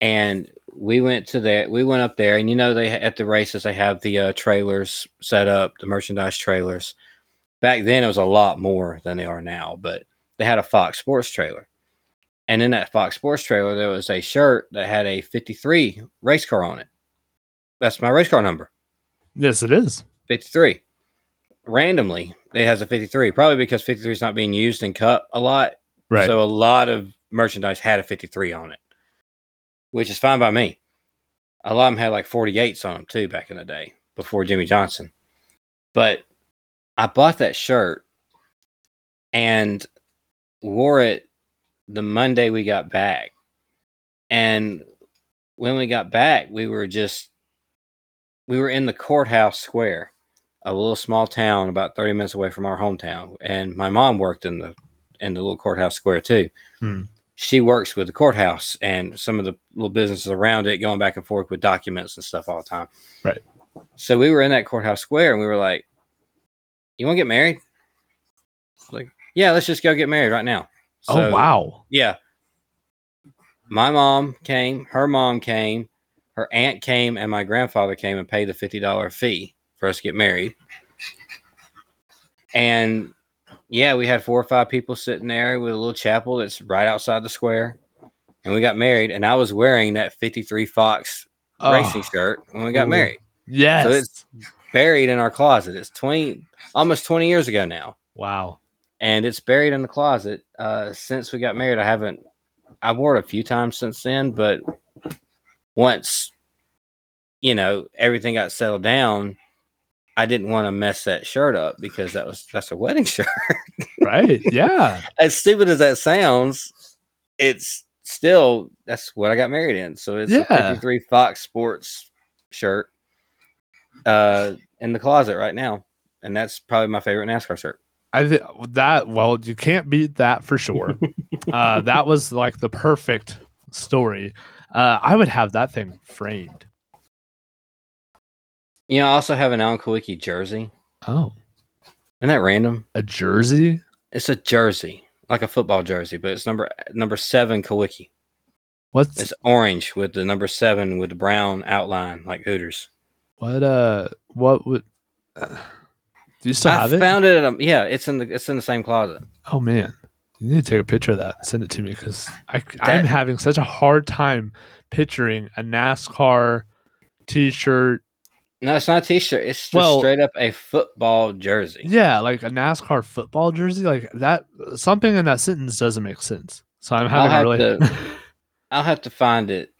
and we went to that we went up there and you know they at the races they have the uh, trailers set up the merchandise trailers back then it was a lot more than they are now but they had a Fox Sports trailer and in that Fox Sports trailer, there was a shirt that had a 53 race car on it. That's my race car number, Yes, it is. 53. Randomly, it has a 53, probably because 53 is not being used and cut a lot. Right. So a lot of merchandise had a 53 on it, which is fine by me. A lot of them had like 48s on them too back in the day before Jimmie Johnson. But I bought that shirt and wore it the Monday we got back. And when we got back, we were just we were in the courthouse square, a little small town about 30 minutes away from our hometown. And my mom worked in the in the little courthouse square too. Hmm. She works with the courthouse and some of the little businesses around it, going back and forth with documents and stuff all the time. Right. So we were in that courthouse square and we were like, You want to get married? Like, yeah, let's just go get married right now. oh wow. Yeah. My mom came, her mom came, her aunt came, and my grandfather came and paid the $50 fee for us to get married. And yeah, we had four or five people sitting there with a little chapel that's right outside the square. And we got married, and I was wearing that 53 Fox oh. racing Oh, shirt when we got Ooh. married. Yes. it's- Buried in our closet. It's 20, almost 20 years ago now wow. and it's buried in the closet. Uh, since we got married, I haven't. I wore it a few times since then, but once, you know, everything got settled down, I didn't want to mess that shirt up because that was that's a wedding shirt. Right. Yeah. as stupid as that sounds, it's still that's what I got married in. So it's a 53 Fox Sports shirt uh in the closet right now. And that's probably my favorite NASCAR shirt. I think that well, you can't beat that for sure. uh, that was like the perfect story. Uh, I would have that thing framed. You know, I also have an Alan Kulwicki jersey. Oh, Isn't that random? a jersey? It's a jersey, like a football jersey, but it's number number seven Kulwicki. What's It's orange with the number seven with the brown outline, like Hooters. What? Uh, what would? Uh, do you still I have it? found it. A, yeah, it's in the it's in the same closet. Oh man, you need to take a picture of that. and Send it to me because I I'm having such a hard time picturing a NASCAR T-shirt. No, it's not a T-shirt. It's just Well- straight up a football jersey. Yeah, like a NASCAR football jersey. Like that. Something in that sentence doesn't make sense. So I'm I'll having have really. to- I'll have to find it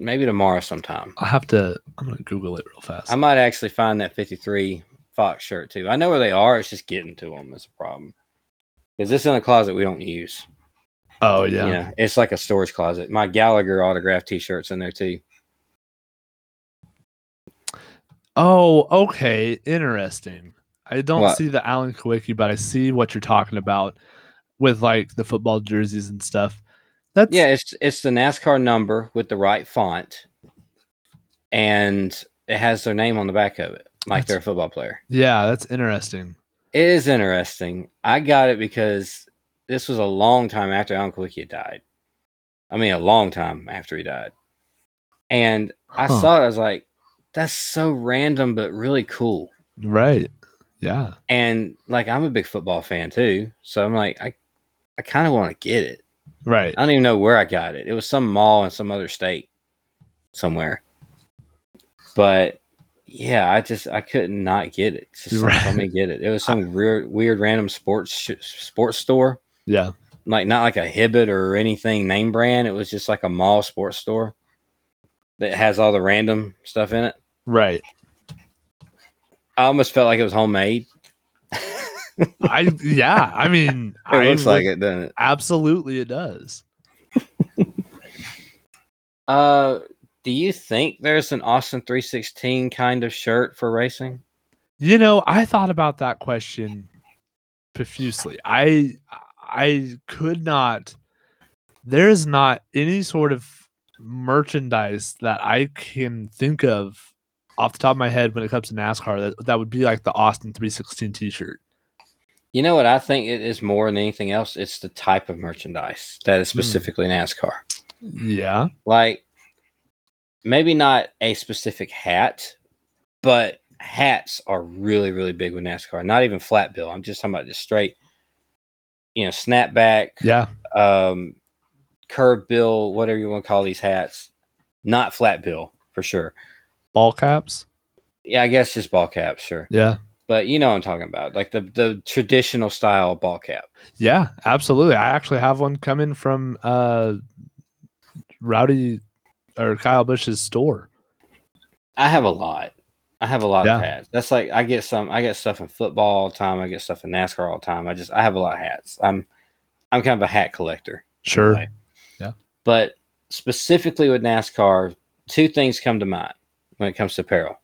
maybe tomorrow sometime. I'll have to. I'm gonna Google it real fast. I might actually find that 53 Fox shirt too. I know where they are. It's just getting to them is a problem. Because this in a closet we don't use. oh yeah. Yeah, it's like a storage closet. My Gallagher autographed T-shirts in there too. Oh, okay. Interesting. I don't What? see the Alan Kulwicki, but I see what you're talking about with like the football jerseys and stuff. That's Yeah, it's it's the NASCAR number with the right font, and it has their name on the back of it, like they're a football player. yeah, that's interesting. It is interesting. I got it because this was a long time after Uncle had died. I mean, a long time after he died, and I Huh. saw it. I was like, "That's so random, but really cool." Right. Yeah. And like I'm a big football fan too. So I'm like, I I kind of want to get it. Right. I don't even know where I got it. It was some mall in some other state somewhere. But yeah, I just I couldn't not get it. Just someone told me get it. It was some weird weird random sports sh- sports store. Yeah. Like not like a Hibbett or anything name brand. It was just like a mall sports store that has all the random stuff in it. Right. I almost felt like it was homemade. I yeah. I mean, It I looks like it, doesn't it? Absolutely, it does. Uh, do you think there's an Austin 316 kind of shirt for racing? You know, I thought about that question profusely. I I could not. There is not any sort of merchandise that I can think of off the top of my head when it comes to NASCAR that, that would be like the Austin 316 t-shirt. You know what I think it is more than anything else? It's the type of merchandise that is Hmm. specifically NASCAR. Yeah. Like maybe not a specific hat, but hats are really, really big with NASCAR. Not even flat bill. I'm just talking about just straight, you know, snapback, Yeah. um, curve bill, whatever you want to call these hats. Not flat bill for sure. Ball caps. Yeah, I guess just ball caps, sure. Yeah. But you know what I'm talking about, like the the traditional style ball cap. Yeah, absolutely. I actually have one coming from uh Rowdy or Kyle Busch's store. I have a lot. I have a lot Yeah. of hats. That's like I get some. I get stuff in football all the time. I get stuff in NASCAR all the time. I just I have a lot of hats. I'm I'm kind of a hat collector. Sure. way. Yeah. But specifically with NASCAR, two things come to mind when it comes to apparel.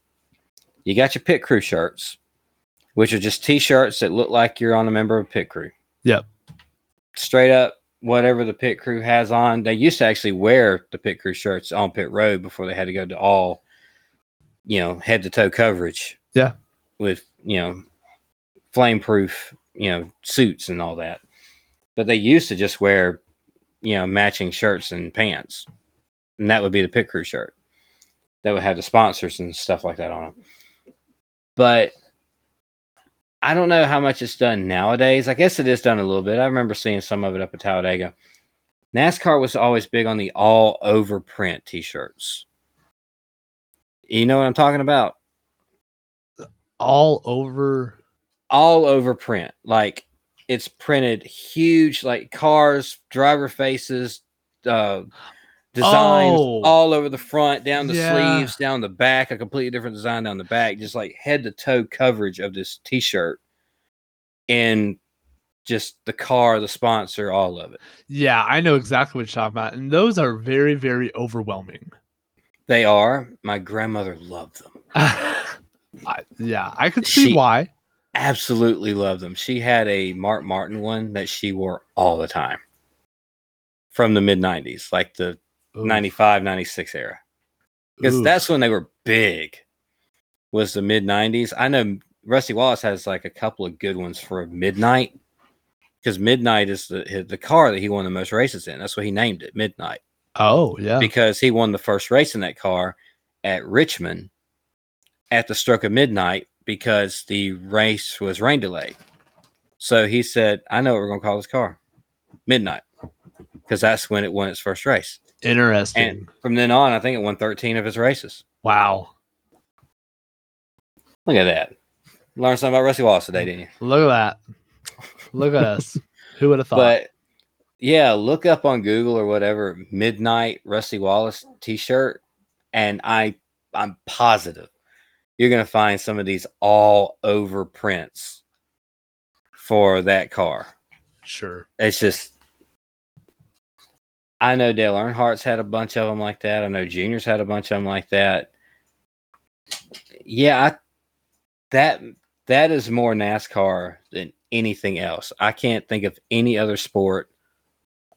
You got your pit crew shirts, which are just t-shirts that look like you're on a member of pit crew. Yep. Straight up, whatever the pit crew has on. They used to actually wear the pit crew shirts on pit road before they had to go to all, you know, head to toe coverage. Yeah. With you know, flame proof, you know, suits and all that. But they used to just wear you know, matching shirts and pants. And that would be the pit crew shirt. That would have the sponsors and stuff like that on them. But I don't know how much it's done nowadays. I guess it is done a little bit. I remember seeing some of it up at Talladega. NASCAR was always big on the all over print t shirts. You know what I'm talking about? All over. all over print. Like it's printed huge, like cars, driver faces, uh, designs Oh. all over the front, down the Yeah. sleeves, down the back, a completely different design down the back, just like head to toe coverage of this t shirt. And just the car, the sponsor, all of it. Yeah, I know exactly what you're talking about. And those are very, very overwhelming. They are. My grandmother loved them. I, yeah, I could see She- why. Absolutely loved them. She had a Mark Martin one that she wore all the time from the mid 90s, like the Oof. 95 96 era. Because that's when they were big was the mid 90s i know rusty wallace has like a couple of good ones for midnight because midnight is the the car that he won the most races in. That's what he named it midnight. Oh, yeah. because he won the first race in that car at richmond at the stroke of midnight because the race was rain delayed. So he said i know what we're going to call this car midnight because that's when it won its first race Interesting. and from then on, I think it won 13 of his races. wow. Look at that. Learned something about Rusty Wallace today, didn't you? Look at that. Look at us. Who would have thought? But yeah, look up on Google or whatever midnight Rusty Wallace t-shirt, and I I'm positive you're gonna find some of these all over prints for that car. sure. It's just I know Dale Earnhardt's had a bunch of them like that. I know Junior's had a bunch of them like that. Yeah, I, that that is more NASCAR than anything else. I can't think of any other sport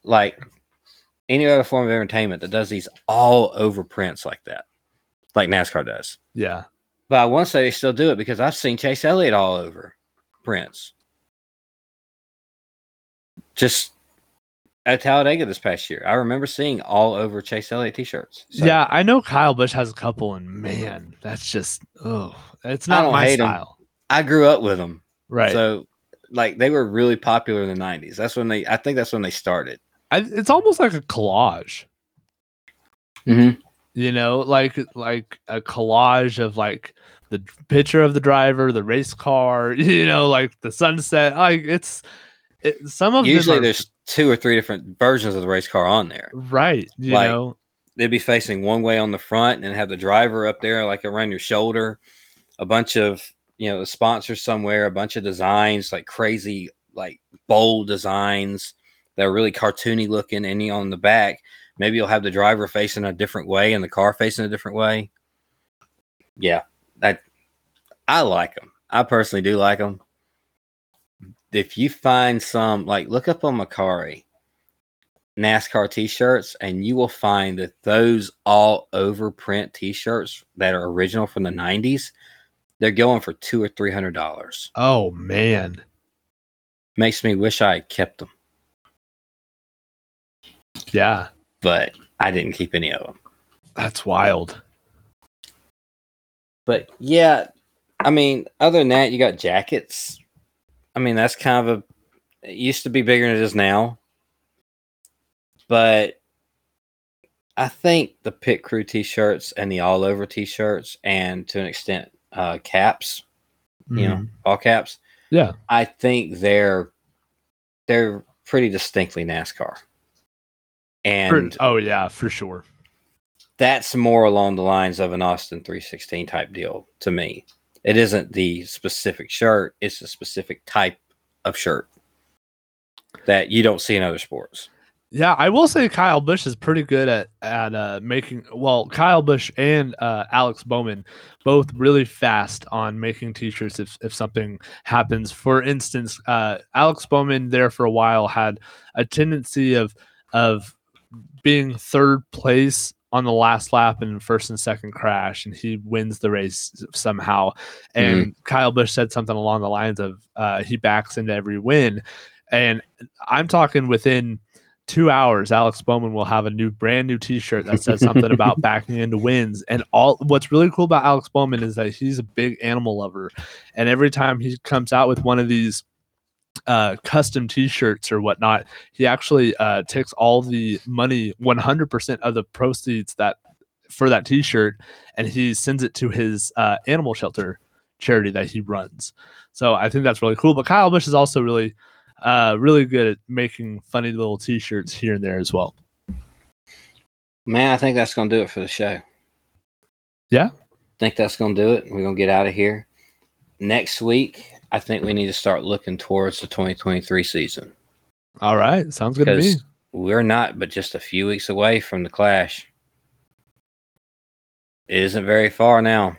like any other form of entertainment that does these all over prints like that, like NASCAR does. Yeah. But I want to say they still do it because I've seen Chase Elliott all over prints. Just at Talladega this past year, I remember seeing all over Chase Elliott t-shirts. So, yeah, I know Kyle Busch has a couple, and man, that's just oh, it's not my style. I grew up with them. Right. So like they were really popular in the 90s. That's when they I think that's when they started. I, it's almost like a collage. Mm-hmm. you know like like a collage of like the picture of the driver the race car you know like the sunset like it's it, some of them Usually are- there's two or three different versions of the race car on there. right you like- know They'd be facing one way on the front and have the driver up there like around your shoulder, a bunch of you know the sponsors somewhere, a bunch of designs like crazy like bold designs that are really cartoony looking, and on the back maybe you'll have the driver facing a different way and the car facing a different way. Yeah, that I like them. I personally do like them. If you find some, like, look up on Mercari NASCAR t-shirts, and you will find that those all over print t-shirts that are original from the '90s, they're going for two or three hundred dollars. oh man Makes me wish I had kept them, yeah but I didn't keep any of them. that's wild But yeah, I mean, other than that, you got jackets. I mean, that's kind of a. It used to be bigger than it is now. But I think the pit crew t-shirts and the all over t-shirts, and to an extent, uh, caps, you know, Mhm. all caps. yeah I think they're they're pretty distinctly NASCAR, and oh yeah for sure that's more along the lines of an Austin 316 type deal to me. It isn't the specific shirt, it's a specific type of shirt that you don't see in other sports. Yeah, I will say Kyle Busch is pretty good at at uh, making. Well, Kyle Busch and uh, Alex Bowman both really fast on making T-shirts if if something happens. For instance, uh, Alex Bowman there for a while had a tendency of of being third place on the last lap and first and second crash, and he wins the race somehow. And Kyle Busch said something along the lines of uh, he backs into every win, and I'm talking within two hours, Alex Bowman will have a new, brand new T-shirt that says something about backing into wins. And all what's really cool about Alex Bowman is that he's a big animal lover, and every time he comes out with one of these uh, custom T-shirts or whatnot, he actually uh, takes all the money, 100% of the proceeds that for that T-shirt, and he sends it to his uh, animal shelter charity that he runs. So I think that's really cool. But Kyle Busch is also really uh, really good at making funny little T-shirts here and there as well. Man, I think that's going to do it for the show. Yeah? I think that's going to do it. We're going to get out of here. Next week, I think we need to start looking towards the 2023 season All right, sounds good to me. we're not but just a few weeks away from the Clash. It isn't very far now.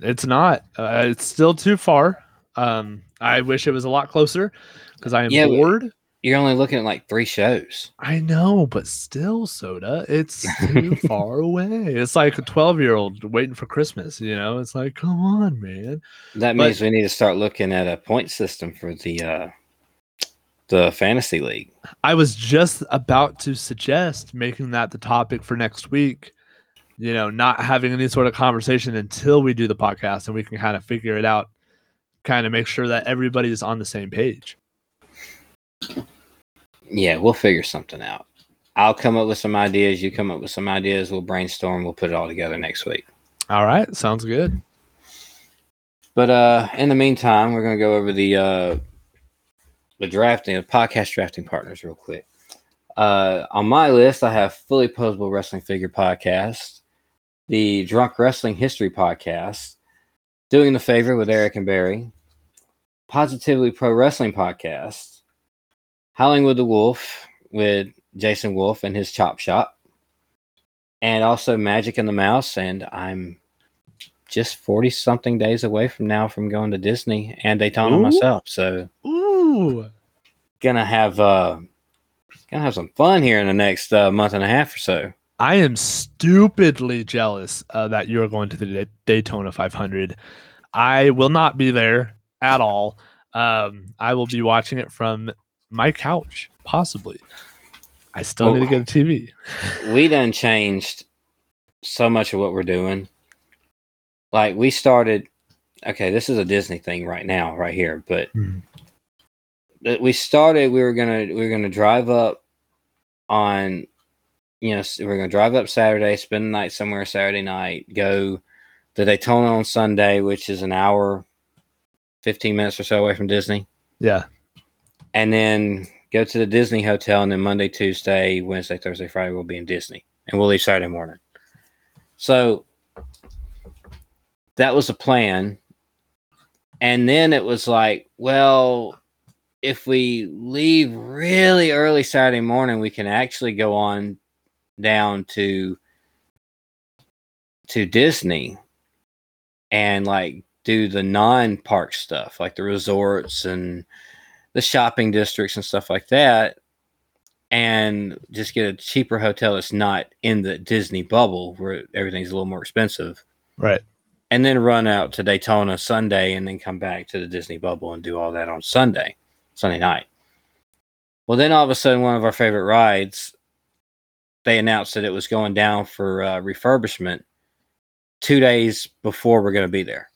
It's not. Uh, it's still too far. Um, I wish it was a lot closer because I am Yeah, bored. You're only looking at like three shows. I know, but still, soda. It's too far away. It's like a twelve-year-old waiting for Christmas. You know, it's like, come on, man. That But- means we need to start looking at a point system for the uh the fantasy league. I was just about to suggest making that the topic for next week. You know, not having any sort of conversation until we do the podcast and we can kind of figure it out, kind of make sure that everybody's on the same page. Yeah, we'll figure something out. I'll come up with some ideas. You come up with some ideas. We'll brainstorm. We'll put it all together next week. All right, sounds good. But uh in the meantime, we're gonna go over the uh the drafting the podcast drafting partners real quick. Uh on my list, I have Fully Posable Wrestling Figure Podcast, the Drunk Wrestling History Podcast, Doing the Favor with Eric and Barry, Positively Pro Wrestling Podcast, Howling with the Wolf with Jason Wolf and his Chop Shop, and also Magic and the Mouse. And I'm just 40 something days away from now from going to Disney and Daytona Ooh. myself. So Ooh, gonna have uh gonna have some fun here in the next uh, month and a half or so. I am stupidly jealous uh, that you are going to the Da- Daytona 500. I will not be there at all. Um, I will be watching it from my couch, possibly. I still oh. need to get a TV. we done changed so much of what we're doing. Like we started okay, this is a Disney thing right now, right here, but hmm. that we started. We were gonna we were gonna drive up on, you know, we we're gonna drive up Saturday, spend the night somewhere Saturday night, go to Daytona on Sunday, which is an hour, fifteen minutes or so away from Disney, Yeah. And then go to the Disney hotel, and then Monday, Tuesday, Wednesday, Thursday, Friday we'll be in Disney, and we'll leave Saturday morning. So that was the plan. And then it was like, well, if we leave really early Saturday morning, we can actually go on down to to Disney and like do the non-park stuff, like the resorts and the shopping districts and stuff like that and just get a cheaper hotel that's not in the Disney bubble where everything's a little more expensive Right. and then run out to Daytona Sunday and then come back to the Disney bubble and do all that on Sunday, Sunday night. Well, then all of a sudden, one of our favorite rides, they announced that it was going down for uh, refurbishment two days before we're going to be there.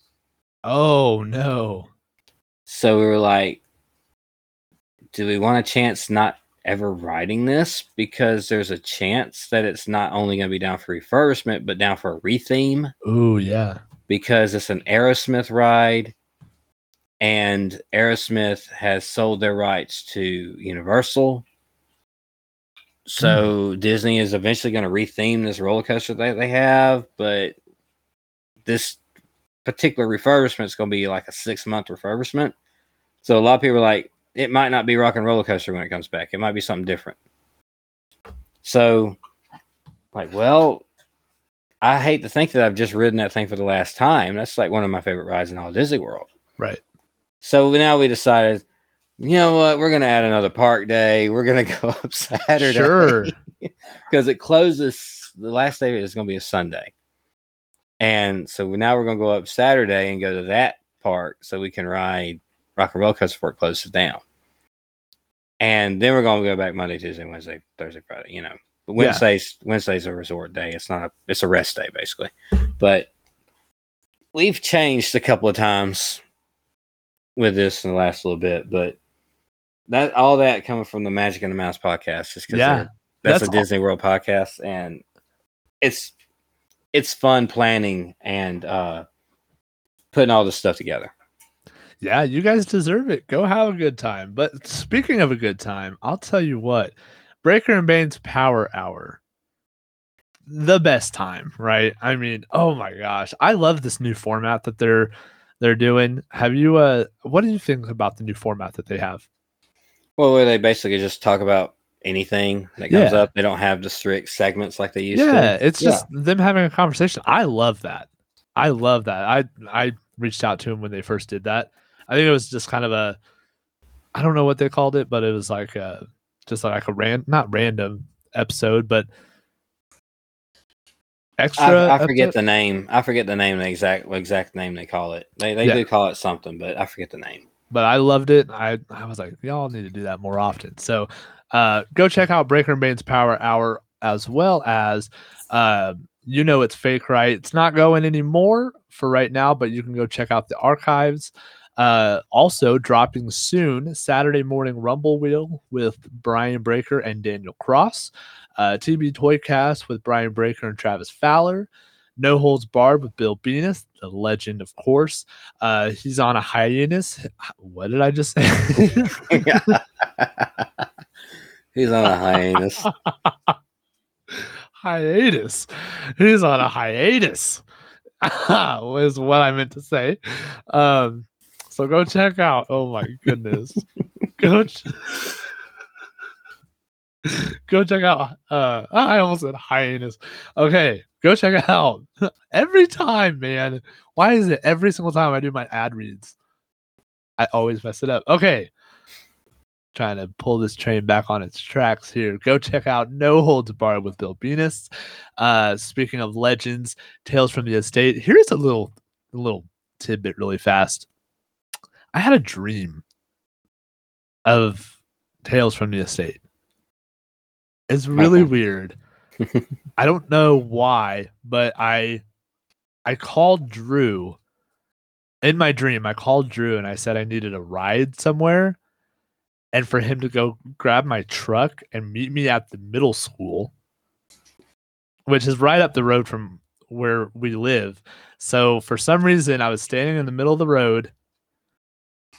Oh no. So we were like, do we want a chance not ever riding this? Because there's a chance that it's not only going to be down for refurbishment, but down for a retheme. Ooh, yeah. because it's an Aerosmith ride, and Aerosmith has sold their rights to Universal. So hmm. Disney is eventually going to retheme this roller coaster that they have, but this particular refurbishment is going to be like a six month refurbishment. So a lot of people are like, it might not be Rock and Roller Coaster when it comes back. It might be something different. So, like, well, I hate to think that I've just ridden that thing for the last time. That's like one of my favorite rides in all Disney World. Right. So now we decided, you know what? We're going to add another park day. We're going to go up Saturday. Sure. Because it closes, the last day is going to be a Sunday. And so now we're going to go up Saturday and go to that park so we can ride Rock and Roll before it closes down. And then we're going to go back Monday, Tuesday, Wednesday, Thursday, Friday, you know. But Yeah. Wednesday's Wednesday's a resort day. It's not a it's a rest day basically. But we've changed a couple of times with this in the last little bit, but that all that coming from the Magic and the Mouse podcast just because Yeah. that's, That's a Disney World podcast and it's it's fun planning and uh putting all this stuff together. Yeah, you guys deserve it. Go have a good time. But speaking of a good time, I'll tell you what Breaker and Bane's Power Hour. The best time, right? I mean, oh my gosh. I love this new format that they're they're doing. Have you uh what do you think about the new format that they have? Well, where they basically just talk about anything that comes Yeah. up. They don't have the strict segments like they used yeah, to. Yeah, it's just them having a conversation. I love that. I love that. I I reached out to him when they first did that. I think it was just kind of a I don't know what they called it, but it was like a just like a ran not random episode, but extra. I, I forget episode? the name. I forget the name, the exact exact name they call it. They they Yeah. do call it something, but I forget the name. but I loved it. I I was like, y'all need to do that more often. So uh go check out Breaker and Bane's Power Hour as well as uh you know it's fake, right? It's not going anymore for right now, but you can go check out the archives. Uh also dropping soon Saturday morning Rumble Wheel with Brian Breaker and Daniel Cross. Uh TB Toycast with Brian Breaker and Travis Fowler. No Holds Barred with Bill Venus, the legend, of course. Uh, he's on a hiatus. What did I just say? He's on a hiatus. hiatus. He's on a hiatus. was what I meant to say. Um, so go check out. Oh my goodness. go. Ch- Go check out. Uh, I almost said hyenas. Okay, go check out. every time, man. Why is it every single time I do my ad reads? I always mess it up. Okay, trying to pull this train back on its tracks here. Go check out No Holds Barred with Bill Venus. Uh, speaking of legends, Tales from the Estate. Here's a little, a little tidbit, really fast. I had a dream of Tales from the Estate. It's really Uh-oh. weird. I don't know why, but I I called Drew in my dream, I called Drew and I said I needed a ride somewhere and for him to go grab my truck and meet me at the middle school, which is right up the road from where we live. So for some reason, I was standing in the middle of the road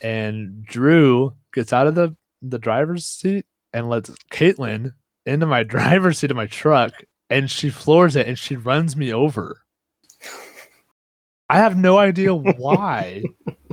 and Drew gets out of the, the driver's seat and lets Caitlin into my driver's seat of my truck and she floors it and she runs me over. I have no idea why.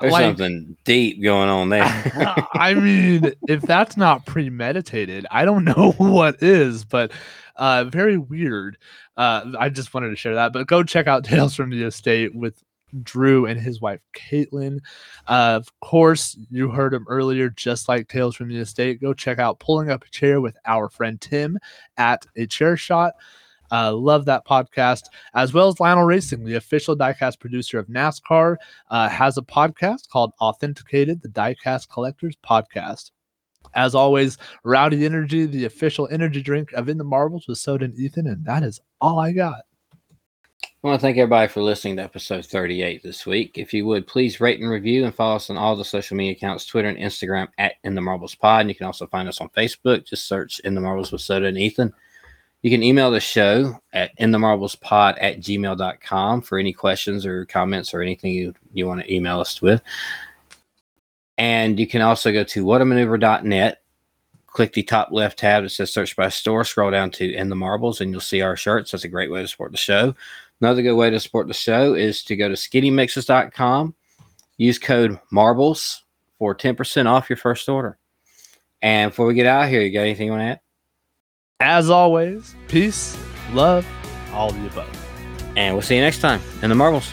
There's Like, something deep going on there. I mean, if that's not premeditated, I don't know what is, but uh very weird. Uh I just wanted to share that. But go check out Tales from the Estate with Drew and his wife Caitlin. Uh, of course, you heard him earlier, just like Tales from the Estate. Go check out Pulling Up a Chair with our friend Tim at a chair shot. Uh, love that podcast, as well as Lionel Racing, the official diecast producer of NASCAR, uh, has a podcast called Authenticated, the Diecast Collectors Podcast. As always, Rowdy Energy, the official energy drink of In the Marbles with Soda and Ethan, and that is all I got. I want to thank everybody for listening to episode 38 this week. If you would, please rate and review and follow us on all the social media accounts Twitter and Instagram at In the Marbles Pod. And you can also find us on Facebook. Just search In the Marbles with Soda and Ethan. You can email the show at in the marbles pod at gmail.com for any questions or comments or anything you, you want to email us with. And you can also go to whatamaneuver.net, click the top left tab that says search by store, scroll down to In the Marbles, and you'll see our shirts. That's a great way to support the show. Another good way to support the show is to go to skinnymixes.com, use code MARBLES for 10% off your first order. And before we get out of here, you got anything you want to add? As always, peace, love, all of the above. And we'll see you next time in the Marbles.